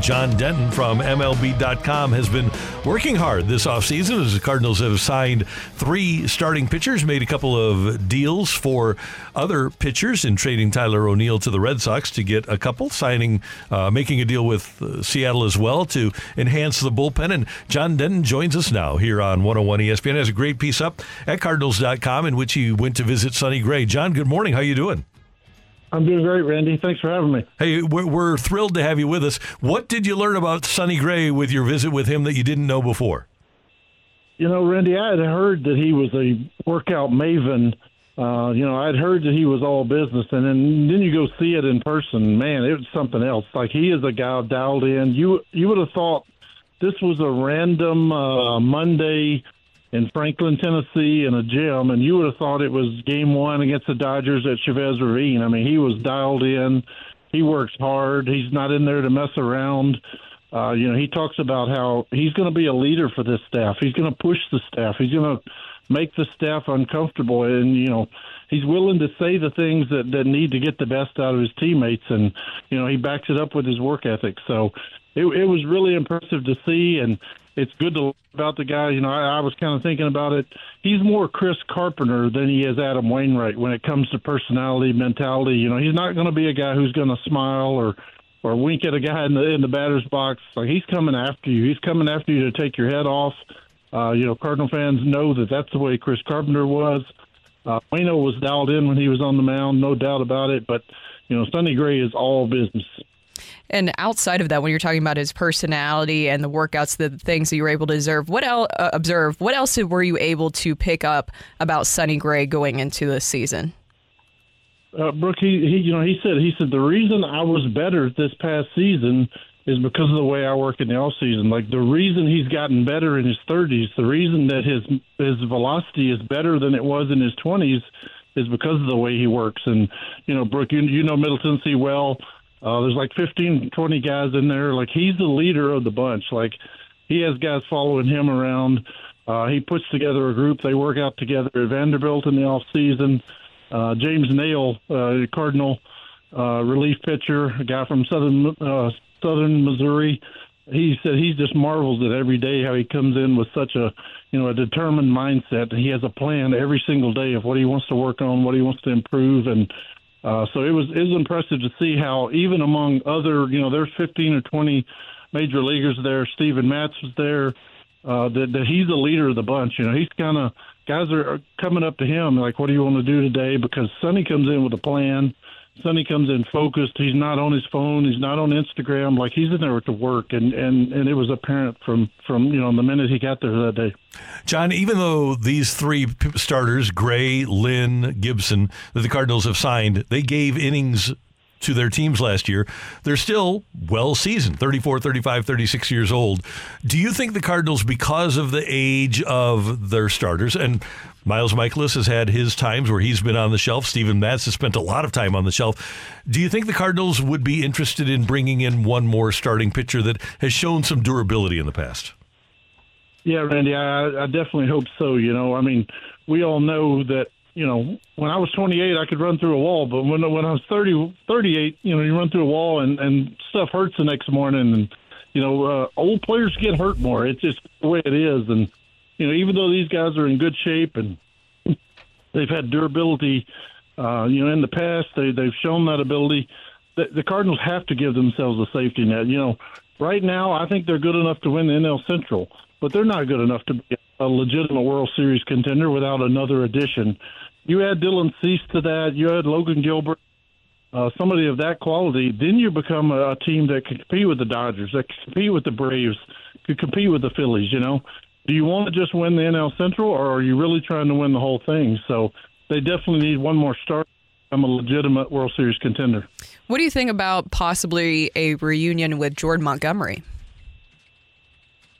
John Denton from MLB.com has been working hard this offseason as the Cardinals have signed three starting pitchers, made a couple of deals for other pitchers in trading Tyler O'Neill to the Red Sox to get a couple, signing, uh, making a deal with uh, Seattle as well to enhance the bullpen. And John Denton joins us now here on 101 ESPN. Has a great piece up at Cardinals.com in which he went to visit Sonny Gray. John, good morning. How you doing? I'm doing great, Randy. Thanks for having me. Hey, we're, we're, thrilled to have you with us. What did you learn about Sonny Gray with your visit with him that you didn't know before? You know, Randy, I had heard that he was a workout maven. Uh, you know, I'd heard that he was all business, and then then you go see it in person. Man, it was something else. Like he is a guy dialed in. You you would have thought this was a random uh, Monday in Franklin, Tennessee, in a gym, and you would have thought it was Game One against the Dodgers at Chavez Ravine. I mean, he was dialed in. He works hard. He's not in there to mess around. Uh, you know, he talks about how he's going to be a leader for this staff. He's going to push the staff. He's going to make the staff uncomfortable, and you know, he's willing to say the things that that need to get the best out of his teammates, and you know, he backs it up with his work ethic. So it, it was really impressive to see, and it's good to about the guy. You know, I, I was kind of thinking about it. He's more Chris Carpenter than he is Adam Wainwright when it comes to personality, mentality. You know, he's not going to be a guy who's going to smile or or wink at a guy in the in the batter's box. Like he's coming after you. He's coming after you to take your head off. Uh, you know, Cardinal fans know that that's the way Chris Carpenter was. Uh, Waino was dialed in when he was on the mound, no doubt about it. But you know, Sonny Gray is all business. And outside of that, when you're talking about his personality and the workouts, the things that you were able to observe, what else? Uh, observe what else were you able to pick up about Sonny Gray going into this season? Uh, Brooke, he, he, you know, he said he said the reason I was better this past season is because of the way I work in the off season. Like the reason he's gotten better in his 30s, the reason that his his velocity is better than it was in his 20s is because of the way he works. And you know, Brooke, you, you know Middle Tennessee well. Uh, there's like 15, 20 guys in there. Like he's the leader of the bunch. Like he has guys following him around. Uh, he puts together a group. They work out together at Vanderbilt in the off season. Uh, James Naile, uh, Cardinal uh, relief pitcher, a guy from southern uh, southern Missouri. He said he just marvels at every day how he comes in with such a you know a determined mindset. He has a plan every single day of what he wants to work on, what he wants to improve, and uh, so it was it was impressive to see how even among other you know there's 15 or 20 major leaguers there. Steven Matz was there. Uh, that, that he's the leader of the bunch. You know, he's kind of guys are coming up to him like, "What do you want to do today?" Because Sonny comes in with a plan. Sonny comes in focused. He's not on his phone. He's not on Instagram. Like he's in there to work, and and and it was apparent from from you know the minute he got there that day. John, even though these three starters, Gray, Lynn, Gibson, that the Cardinals have signed, they gave innings to their teams last year. They're still well seasoned, 34, 35, 36 years old. Do you think the Cardinals, because of the age of their starters, and Miles Mikolas has had his times where he's been on the shelf, Steven Matz has spent a lot of time on the shelf. Do you think the Cardinals would be interested in bringing in one more starting pitcher that has shown some durability in the past? Yeah, Randy, I, I definitely hope so. You know, I mean, we all know that you know, when I was 28, I could run through a wall, but when when I was 30, 38, you know, you run through a wall and and stuff hurts the next morning, and you know, uh, old players get hurt more. It's just the way it is, and you know, even though these guys are in good shape and they've had durability, uh, you know, in the past they they've shown that ability. The, the Cardinals have to give themselves a safety net. You know, right now I think they're good enough to win the NL Central, but they're not good enough to be a legitimate World Series contender without another addition. You add Dylan Cease to that. You add Logan Gilbert. uh, somebody of that quality, then you become a, a team that can compete with the Dodgers, that can compete with the Braves, could compete with the Phillies. You know, do you want to just win the NL Central, or are you really trying to win the whole thing? So they definitely need one more start. I'm a legitimate World Series contender. What do you think about possibly a reunion with Jordan Montgomery?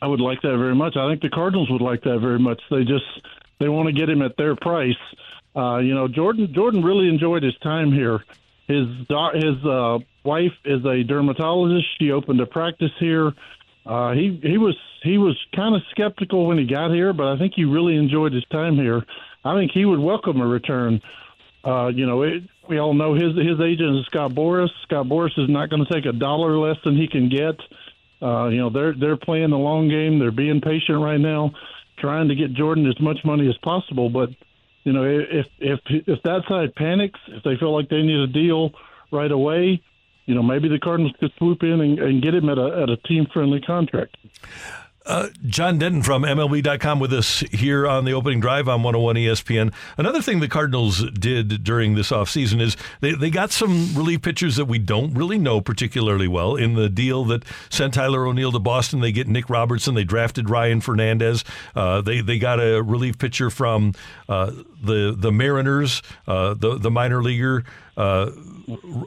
I would like that very much. I think the Cardinals would like that very much. They just they want to get him at their price. Uh, you know, Jordan Jordan really enjoyed his time here. His his uh, wife is a dermatologist. She opened a practice here. Uh, he he was he was kind of skeptical when he got here, but I think he really enjoyed his time here. I think he would welcome a return. Uh, you know, it, we all know his his agent is Scott Boras. Scott Boras is not going to take a dollar less than he can get. Uh, you know, they're they're playing the long game. They're being patient right now, trying to get Jordan as much money as possible. But you know, if if if that side panics, if they feel like they need a deal right away, you know, maybe the Cardinals could swoop in and, and get him at a at a team friendly contract. Uh, John Denton from MLB.com with us here on the opening drive on 101 ESPN. Another thing the Cardinals did during this offseason is they, they got some relief pitchers that we don't really know particularly well. In the deal that sent Tyler O'Neill to Boston, they get Nick Robertson. They drafted Ryan Fernandez. Uh, they, they got a relief pitcher from uh, the, the Mariners, uh, the, the minor leaguer. Uh,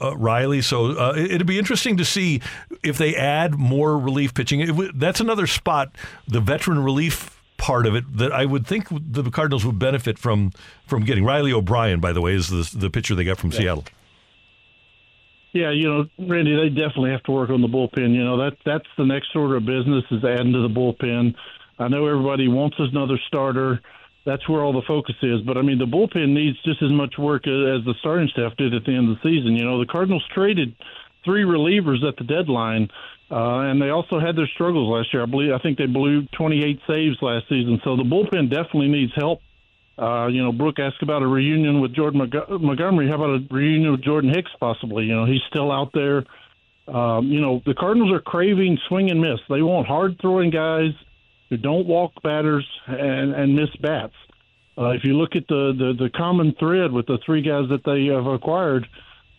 uh, Riley. So uh, it'd be interesting to see if they add more relief pitching. W- that's another spot, the veteran relief part of it that I would think the Cardinals would benefit from from getting. Riley O'Brien, by the way, is the the pitcher they got from yeah. Seattle. Yeah, you know, Randy, they definitely have to work on the bullpen. You know, that that's the next order of business is adding to the bullpen. I know everybody wants another starter that's where all the focus is. But I mean, the bullpen needs just as much work as the starting staff did at the end of the season. You know, the Cardinals traded three relievers at the deadline, uh, and they also had their struggles last year. I believe I think they blew 28 saves last season, so the bullpen definitely needs help. Uh, you know, Brooke asked about a reunion with Jordan Montgomery. How about a reunion with Jordan Hicks, possibly? You know, he's still out there. Um, you know, the Cardinals are craving swing and miss. They want hard throwing guys who don't walk batters and, and miss bats. Uh, if you look at the, the, the common thread with the three guys that they have acquired,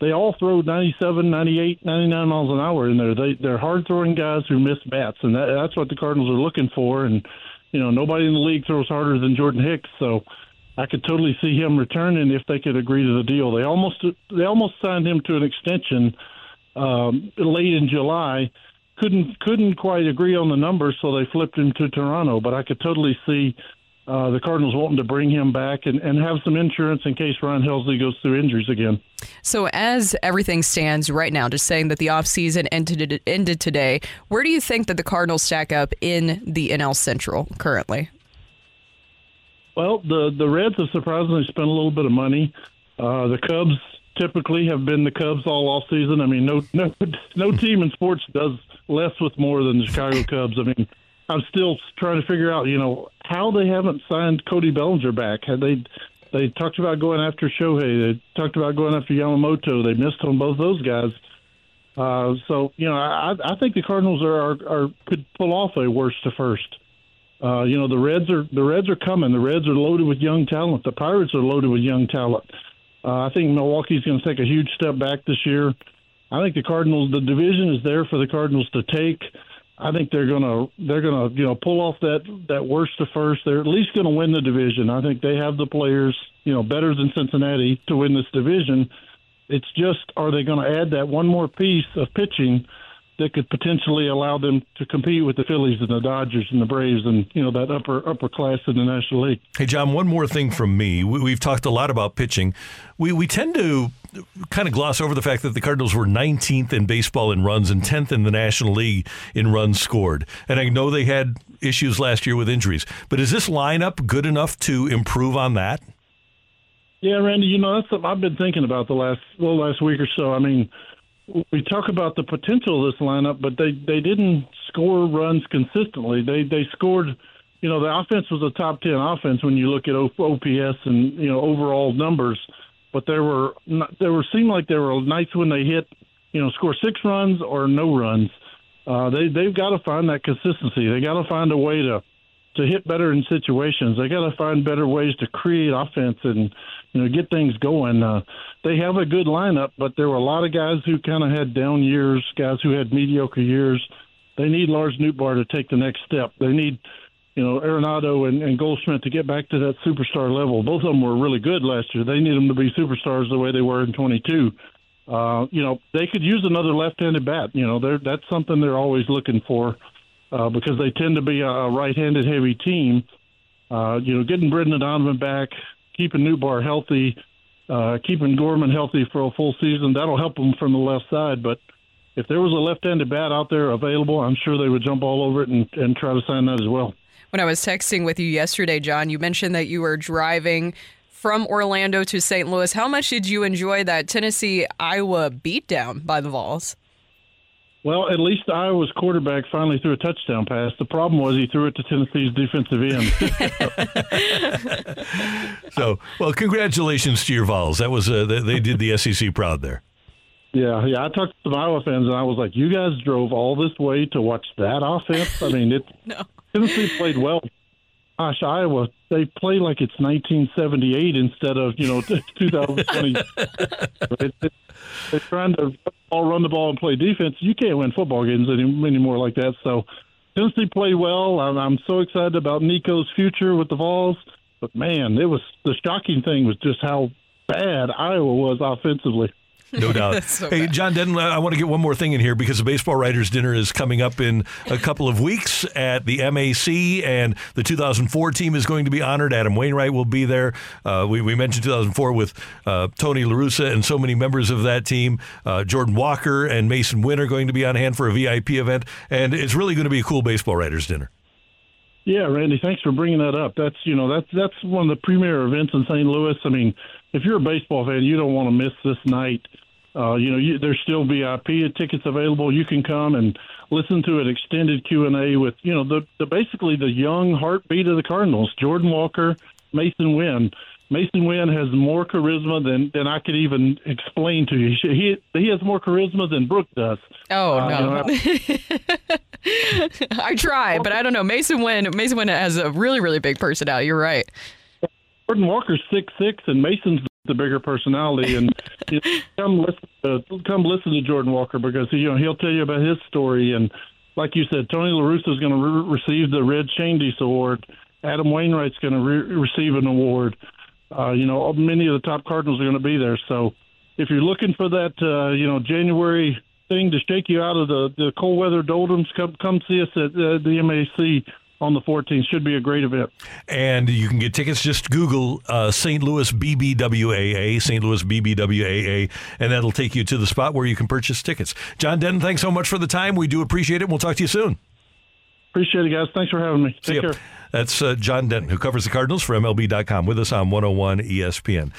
they all throw 97, 98, 99 miles an hour in there. They they're hard throwing guys who miss bats, and that, that's what the Cardinals are looking for. And you know nobody in the league throws harder than Jordan Hicks, so I could totally see him returning if they could agree to the deal. They almost they almost signed him to an extension um, late in July couldn't couldn't quite agree on the numbers, so they flipped him to Toronto. But I could totally see uh, the Cardinals wanting to bring him back and, and have some insurance in case Ryan Helsley goes through injuries again. So, as everything stands right now, just saying that the offseason ended, ended today, where do you think that the Cardinals stack up in the NL Central currently? Well, the the Reds have surprisingly spent a little bit of money. Uh, the Cubs typically have been the Cubs all off season. I mean, no no no team in sports does less with more than the Chicago Cubs. I mean, I'm still trying to figure out, you know, how they haven't signed Cody Bellinger back. Had they they talked about going after Shohei, they talked about going after Yamamoto. They missed on both those guys. Uh, so you know, I, I think the Cardinals are, are, are could pull off a worst to first. Uh, you know, the Reds are the Reds are coming. The Reds are loaded with young talent. The Pirates are loaded with young talent. Uh, I think Milwaukee's going to take a huge step back this year. I think the Cardinals, the division is there for the Cardinals to take. I think they're gonna they're gonna you know pull off that that worst to first. They're at least to win the division. I think they have the players you know better than Cincinnati to win this division. It's just are they going to add that one more piece of pitching that could potentially allow them to compete with the Phillies and the Dodgers and the Braves and you know that upper upper class in the National League. Hey John, one more thing from me. We, have talked a lot about pitching. We we tend to kind of gloss over the fact that the Cardinals were 19th in baseball in runs and 10th in the National League in runs scored. And I know they had issues last year with injuries, but is this lineup good enough to improve on that? Yeah, Randy, you know that's something I've been thinking about the last well last week or so. I mean we talk about the potential of this lineup, but they they didn't score runs consistently. They they scored, you know, the offense was a top ten offense when you look at OPS and you know overall numbers, but there were there were seemed like there were nights when they hit, you know, score six runs or no runs. Uh, they they've got to find that consistency. They got to find a way to to hit better in situations. They got to find better ways to create offense and you know get things going. Uh, they have a good lineup, but there were a lot of guys who kind of had down years, guys who had mediocre years. They need Lars Nootbaar to take the next step. They need you know Arenado and, and Goldschmidt to get back to that superstar level. Both of them were really good last year. They need them to be superstars the way they were in 22. Uh, you know, they could use another left-handed bat. You know, they're, that's something they're always looking for uh, because they tend to be a, right-handed heavy team. Uh, you know, getting Brendan Donovan back, keeping Nootbaar healthy, uh, keeping Gorman healthy for a full season, that'll help them from the left side. But if there was a left-handed bat out there available, I'm sure they would jump all over it and, and try to sign that as well. When I was texting with you yesterday, John, you mentioned that you were driving from Orlando to St. Louis. How much did you enjoy that Tennessee Iowa beatdown by the Vols? Well, at least Iowa's quarterback finally threw a touchdown pass. The problem was he threw it to Tennessee's defensive end. so, well, congratulations to your Vols. That was uh, they, they did the SEC proud there. Yeah, yeah. I talked to some Iowa fans, and I was like, "You guys drove all this way to watch that offense? I mean, it no. Tennessee played well gosh, Iowa, they play like it's 1978 instead of, you know, 2020. they're trying to all run the ball and play defense. You can't win football games any, anymore like that. So Tennessee played well. I'm, I'm so excited about Nico's future with the Vols. But, man, it was the shocking thing was just how bad Iowa was offensively. No doubt. so hey, bad. John Denton, I want to get one more thing in here because the Baseball Writers Dinner is coming up in a couple of weeks at the MAC, and the 2004 team is going to be honored. Adam Wainwright will be there. Uh, we, we, mentioned 2004 with uh, Tony LaRussa and so many members of that team. Uh, Jordan Walker and Masyn Winn are going to be on hand for a VIP event, and it's really going to be a cool Baseball Writers Dinner. Yeah, Randy, thanks for bringing that up. That's you know that's that's one of the premier events in St. Louis. I mean, if you're a baseball fan, you don't want to miss this night. Uh, you know, you, there's still VIP tickets available. You can come and listen to an extended Q and A with you know the, the basically the young heartbeat of the Cardinals, Jordan Walker, Masyn Winn. Masyn Winn has more charisma than, than I could even explain to you. He he has more charisma than Brooke does. Oh uh, no! You know, I try, but I don't know. Masyn Winn Masyn Winn has a really really big personality. You're right. Jordan Walker's six six, and Masyn's the bigger personality. And you know, come listen, to, come listen to Jordan Walker because you know he'll tell you about his story. And like you said, Tony La Russa is going to re- receive the Red Schoendienst Award. Adam Wainwright's going to re- receive an award. Uh, you know, many of the top Cardinals are going to be there. So if you're looking for that, uh, you know, January thing to shake you out of the, the cold weather doldrums, come come see us at uh, the MAC on the 14th. Should be a great event. And you can get tickets. Just Google uh, St. Louis BBWAA, St. Louis BBWAA, and that'll take you to the spot where you can purchase tickets. John Denton, thanks so much for the time. We do appreciate it. We'll talk to you soon. Appreciate it, guys. Thanks for having me. Take care. That's uh, John Denton, who covers the Cardinals for MLB.com, with us on 101 ESPN.